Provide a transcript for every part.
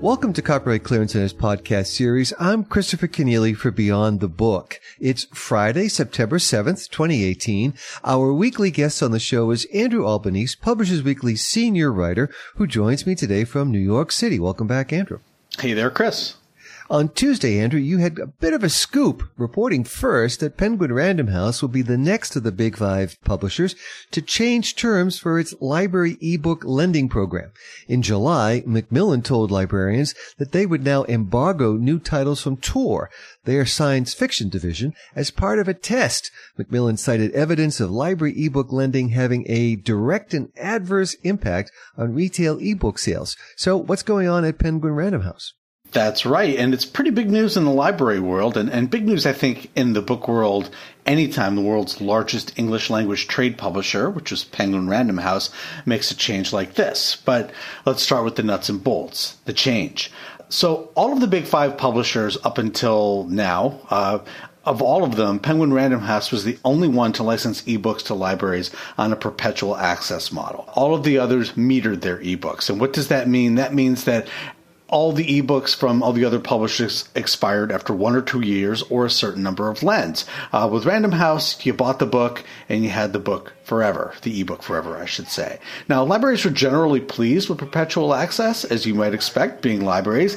Welcome to Copyright Clearance Center's podcast series. I'm Christopher Kenneally for Beyond the Book. It's Friday, September 7th, 2018. Our weekly guest on the show is Andrew Albanese, Publishers Weekly senior writer, who joins me today from New York City. Welcome back, Andrew. Hey there, Chris. On Tuesday, Andrew, you had a bit of a scoop reporting first that Penguin Random House will be the next of the big five publishers to change terms for its library ebook lending program. In July, Macmillan told librarians that they would now embargo new titles from Tor, their science fiction division, as part of a test. Macmillan cited evidence of library ebook lending having a direct and adverse impact on retail ebook sales. So what's going on at Penguin Random House? That's right. And it's pretty big news in the library world and, and big news, I think, in the book world anytime the world's largest English language trade publisher, which is Penguin Random House, makes a change like this. But let's start with the nuts and bolts, the change. So all of the big five publishers up until now, uh, of all of them, Penguin Random House was the only one to license ebooks to libraries on a perpetual access model. All of the others metered their ebooks. And what does that mean? That means that all the ebooks from all the other publishers expired after one or two years or a certain number of lends. Uh, with Random House, you bought the book and you had the book forever, the ebook forever, I should say. Now, libraries were generally pleased with perpetual access, as you might expect, being libraries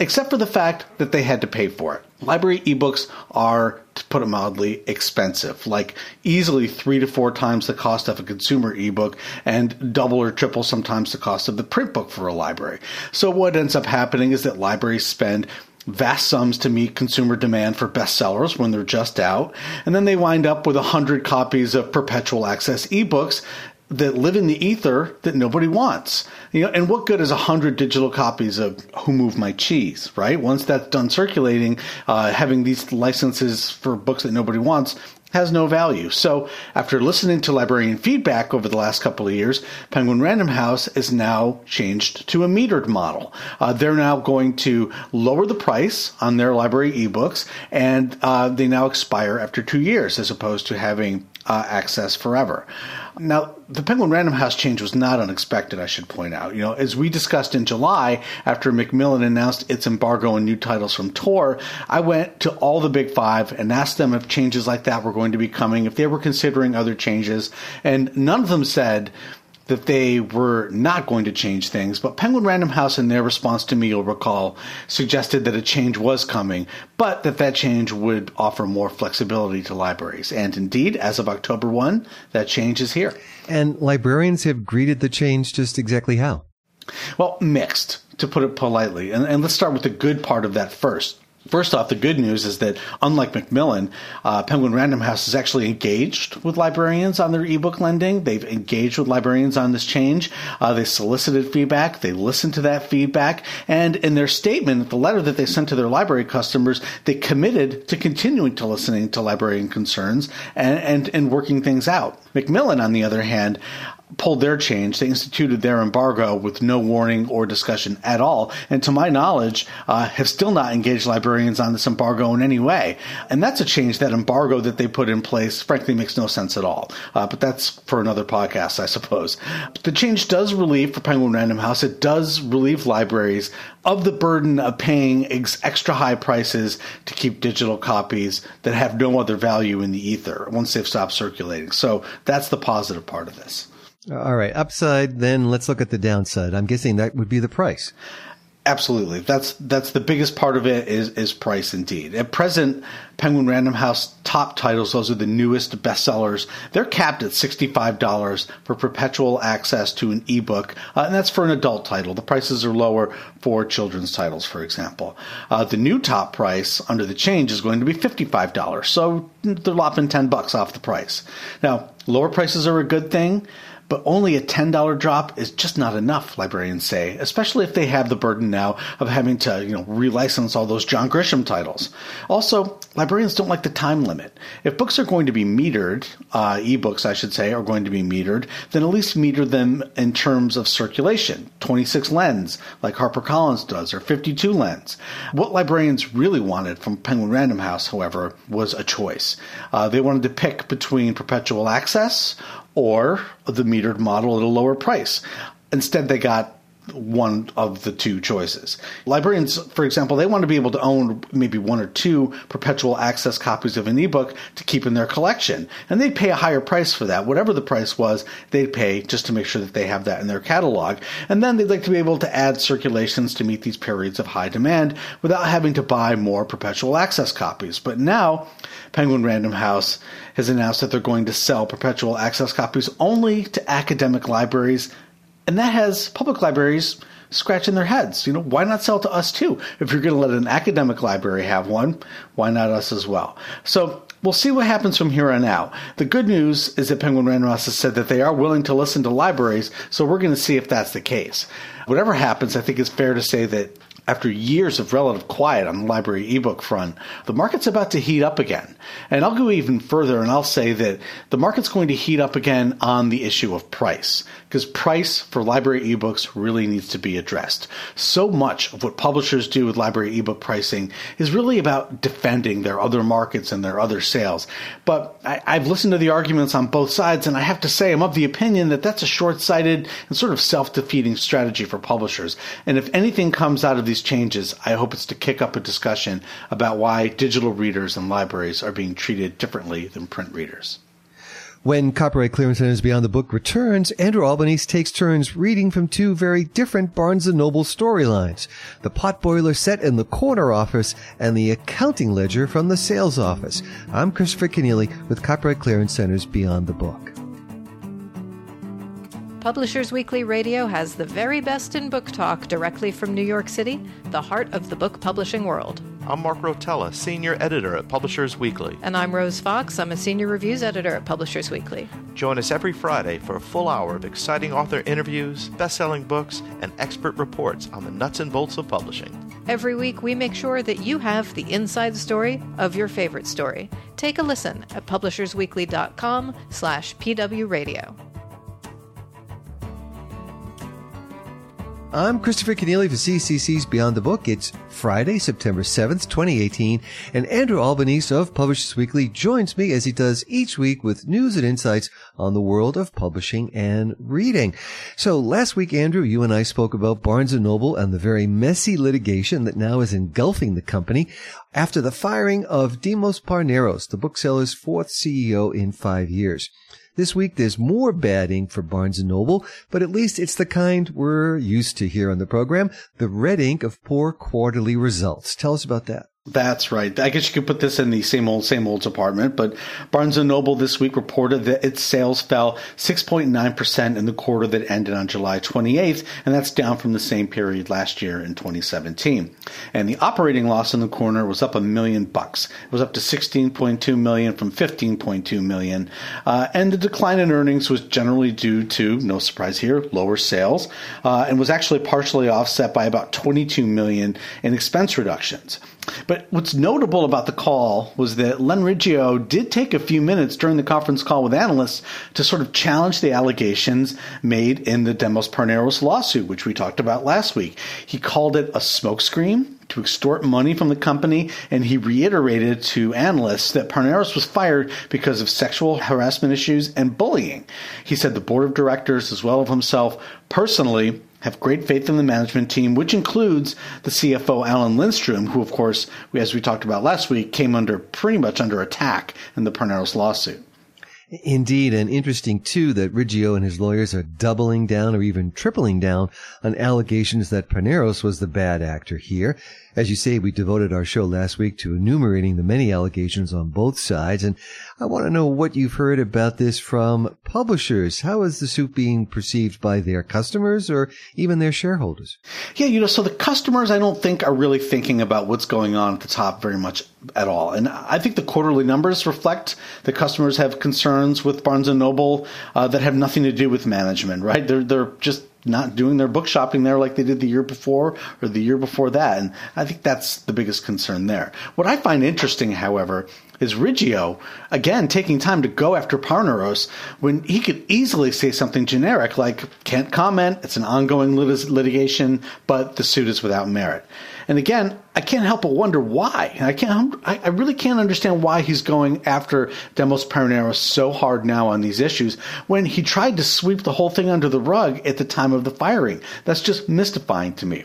except for the fact that they had to pay for it. Library ebooks are, to put it mildly, expensive, like easily three to four times the cost of a consumer ebook and double or triple sometimes the cost of the print book for a library. So what ends up happening is that libraries spend vast sums to meet consumer demand for bestsellers when they're just out, and then they wind up with a hundred copies of perpetual access ebooks that live in the ether that nobody wants. You know, and what good is a hundred digital copies of Who Moved My Cheese, right? Once that's done circulating, uh, having these licenses for books that nobody wants has no value. So, after listening to librarian feedback over the last couple of years, Penguin Random House is now changed to a metered model. Uh, they're now going to lower the price on their library ebooks, and uh, they now expire after two years as opposed to having uh, access forever. Now, the Penguin Random House change was not unexpected, I should point out. You know, as we discussed in July, after Macmillan announced its embargo on new titles from Tor, I went to all the big five and asked them if changes like that were going to be coming, if they were considering other changes, and none of them said, that they were not going to change things, but Penguin Random House, in their response to me, you'll recall, suggested that a change was coming, but that that change would offer more flexibility to libraries. And indeed, as of October 1, that change is here. And librarians have greeted the change just exactly how? Well, mixed, to put it politely. And, and let's start with the good part of that first. First off, the good news is that unlike Macmillan, uh, Penguin Random House is actually engaged with librarians on their ebook lending. They've engaged with librarians on this change. Uh, they solicited feedback. They listened to that feedback. And in their statement, the letter that they sent to their library customers, they committed to continuing to listening to librarian concerns and, and, and working things out. Macmillan, on the other hand, pulled their change. They instituted their embargo with no warning or discussion at all. And to my knowledge, uh, have still not engaged librarians on this embargo in any way. And that's a change. That embargo that they put in place, frankly, makes no sense at all. Uh, but that's for another podcast, I suppose. But the change does relieve for Penguin Random House. It does relieve libraries of the burden of paying ex- extra high prices to keep digital copies that have no other value in the ether once they've stopped circulating. So that's the positive part of this. All right. Upside, then let's look at the downside. I'm guessing that would be the price. Absolutely. That's that's the biggest part of it is is price indeed. At present, Penguin Random House top titles, those are the newest bestsellers, they're capped at $65 for perpetual access to an ebook, uh, and that's for an adult title. The prices are lower for children's titles, for example. Uh, the new top price under the change is going to be $55, so they're lopping 10 bucks off the price. Now, lower prices are a good thing but only a $10 drop is just not enough, librarians say, especially if they have the burden now of having to, you know, relicense all those John Grisham titles. Also, librarians don't like the time limit. If books are going to be metered, uh, ebooks, I should say, are going to be metered, then at least meter them in terms of circulation. 26 lends, like HarperCollins does, or 52 lends. What librarians really wanted from Penguin Random House, however, was a choice. Uh, they wanted to pick between perpetual access or the metered model at a lower price. Instead, they got one of the two choices. Librarians, for example, they want to be able to own maybe one or two perpetual access copies of an ebook to keep in their collection. And they'd pay a higher price for that. Whatever the price was, they'd pay just to make sure that they have that in their catalog. And then they'd like to be able to add circulations to meet these periods of high demand without having to buy more perpetual access copies. But now, Penguin Random House has announced that they're going to sell perpetual access copies only to academic libraries and that has public libraries scratching their heads. You know, why not sell to us too? If you're going to let an academic library have one, why not us as well? So we'll see what happens from here on out. The good news is that Penguin Random House has said that they are willing to listen to libraries, so we're going to see if that's the case. Whatever happens, I think it's fair to say that after years of relative quiet on the library ebook front, the market's about to heat up again. And I'll go even further and I'll say that the market's going to heat up again on the issue of price, because price for library ebooks really needs to be addressed. So much of what publishers do with library ebook pricing is really about defending their other markets and their other sales. But I, have listened to the arguments on both sides, and I have to say, I'm of the opinion that that's a short sighted and sort of self defeating strategy for publishers. And if anything comes out of these changes, I hope it's to kick up a discussion about why digital readers and libraries are being treated differently than print readers. When Copyright Clearance Centers Beyond the Book returns, Andrew Albanese takes turns reading from two very different Barnes & Noble storylines. The potboiler set in the corner office and the accounting ledger from the sales office. I'm Christopher Kenneally with Copyright Clearance Centers Beyond the Book. Publishers Weekly Radio has the very best in book talk directly from New York City, the heart of the book publishing world. I'm Mark Rotella, Senior Editor at Publishers Weekly. And I'm Rose Fox. I'm a Senior Reviews Editor at Publishers Weekly. Join us every Friday for a full hour of exciting author interviews, best selling books, and expert reports on the nuts and bolts of publishing. Every week, we make sure that you have the inside story of your favorite story. Take a listen at publishersweekly.com slash pwradio. I'm Christopher Kenneally for CCC's Beyond the Book. It's Friday, September 7th, 2018, and Andrew Albanese of Publishers Weekly joins me as he does each week with news and insights on the world of publishing and reading. So last week, Andrew, you and I spoke about Barnes & Noble and the very messy litigation that now is engulfing the company after the firing of Demos Parneros, the bookseller's fourth CEO in five years. This week there's more bad ink for Barnes & Noble, but at least it's the kind we're used to here on the program, the red ink of poor quarterly results. Tell us about that. That's right. I guess you could put this in the same old, same old department. But Barnes and Noble this week reported that its sales fell 6.9% in the quarter that ended on July 28th, and that's down from the same period last year in 2017. And the operating loss in the corner was up a million bucks. It was up to 16.2 million from 15.2 million. Uh, and the decline in earnings was generally due to, no surprise here, lower sales, uh, and was actually partially offset by about 22 million in expense reductions. But what's notable about the call was that Len Riggio did take a few minutes during the conference call with analysts to sort of challenge the allegations made in the Demos Parneros lawsuit, which we talked about last week. He called it a smokescreen to extort money from the company, and he reiterated to analysts that Parneros was fired because of sexual harassment issues and bullying. He said the board of directors, as well as himself personally, have great faith in the management team, which includes the CFO Allen Lindstrom, who, of course, as we talked about last week, came under pretty much under attack in the Parneros lawsuit. Indeed, and interesting too that Riggio and his lawyers are doubling down or even tripling down on allegations that Parneros was the bad actor here. As you say, we devoted our show last week to enumerating the many allegations on both sides, and I want to know what you've heard about this from publishers. How is the suit being perceived by their customers or even their shareholders? Yeah, you know, so the customers, I don't think, are really thinking about what's going on at the top very much at all. And I think the quarterly numbers reflect that customers have concerns with Barnes and Noble uh, that have nothing to do with management, right? They're they're just not doing their book shopping there like they did the year before or the year before that. And I think that's the biggest concern there. What I find interesting, however, is Riggio, again, taking time to go after Parneros when he could easily say something generic like, can't comment, it's an ongoing lit- litigation, but the suit is without merit. And again, I can't help but wonder why. I can't. I really can't understand why he's going after Demos Parneros so hard now on these issues when he tried to sweep the whole thing under the rug at the time of the firing. That's just mystifying to me.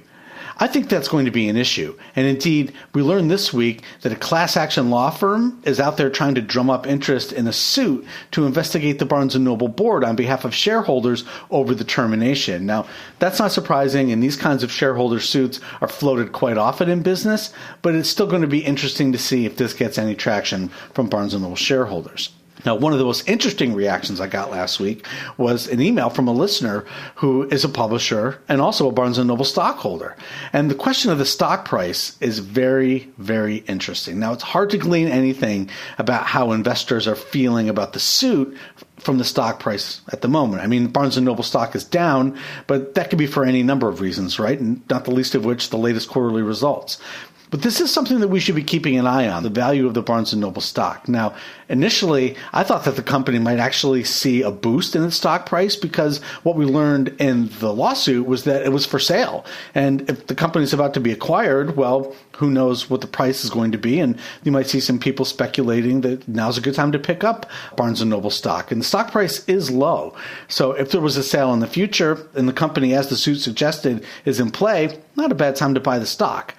I think that's going to be an issue. And indeed, we learned this week that a class action law firm is out there trying to drum up interest in a suit to investigate the Barnes & Noble board on behalf of shareholders over the termination. Now, that's not surprising, and these kinds of shareholder suits are floated quite often in business, but it's still going to be interesting to see if this gets any traction from Barnes & Noble shareholders. Now, one of the most interesting reactions I got last week was an email from a listener who is a publisher and also a Barnes Noble stockholder. And the question of the stock price is very, very interesting. Now, it's hard to glean anything about how investors are feeling about the suit from the stock price at the moment. I mean, Barnes Noble stock is down, but that could be for any number of reasons, right? And not the least of which the latest quarterly results. But this is something that we should be keeping an eye on, the value of the Barnes & Noble stock. Now, initially, I thought that the company might actually see a boost in its stock price because what we learned in the lawsuit was that it was for sale. And if the company is about to be acquired, well, who knows what the price is going to be. And you might see some people speculating that now's a good time to pick up Barnes & Noble stock. And the stock price is low. So if there was a sale in the future and the company, as the suit suggested, is in play, not a bad time to buy the stock.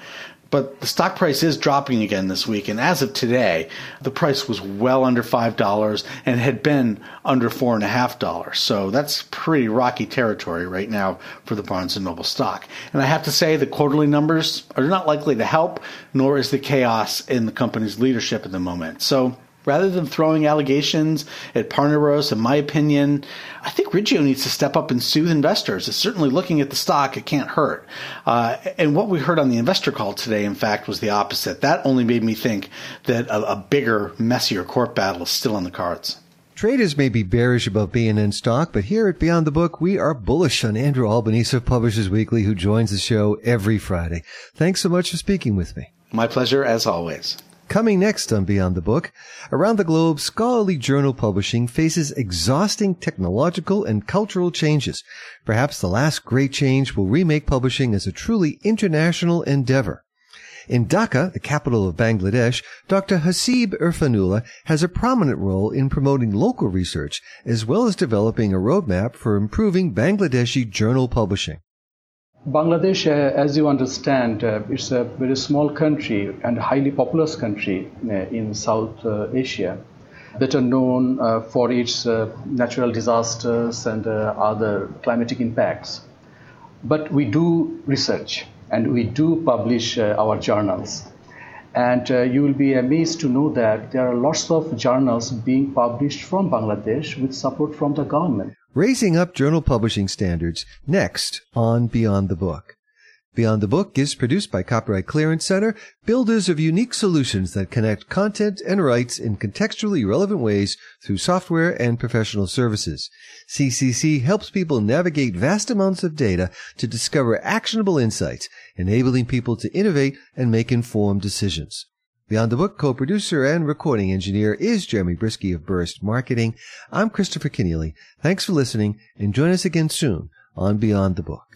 But the stock price is dropping again this week. And as of today, the price was well under $5 and had been under $4.5. So that's pretty rocky territory right now for the Barnes & Noble stock. And I have to say the quarterly numbers are not likely to help, nor is the chaos in the company's leadership at the moment. So rather than throwing allegations at Parneros, in my opinion, I think Riggio needs to step up and soothe investors. It's certainly looking at the stock, it can't hurt. Uh, and what we heard on the investor call today, in fact, was the opposite. That only made me think that a, a bigger, messier court battle is still on the cards. Traders may be bearish about BNN stock, but here at Beyond the Book, we are bullish on Andrew Albanese of Publishers Weekly, who joins the show every Friday. Thanks so much for speaking with me. My pleasure, as always. Coming next on Beyond the Book, around the globe, scholarly journal publishing faces exhausting technological and cultural changes. Perhaps the last great change will remake publishing as a truly international endeavor. In Dhaka, the capital of Bangladesh, Dr. Hasib Irfanullah has a prominent role in promoting local research as well as developing a roadmap for improving Bangladeshi journal publishing. Bangladesh, uh, as you understand, uh, it's a very small country and a highly populous country uh, in South Asia, better known for its natural disasters and other climatic impacts. But we do research and we do publish our journals. And you will be amazed to know that there are lots of journals being published from Bangladesh with support from the government. Raising Up Journal Publishing Standards next on Beyond the Book. Beyond the Book is produced by Copyright Clearance Center, builders of unique solutions that connect content and rights in contextually relevant ways through software and professional services. CCC helps people navigate vast amounts of data to discover actionable insights, enabling people to innovate and make informed decisions. Beyond the Book co-producer and recording engineer is Jeremy Brieske of Burst Marketing. I'm Christopher Kenneally. Thanks for listening and join us again soon on Beyond the Book.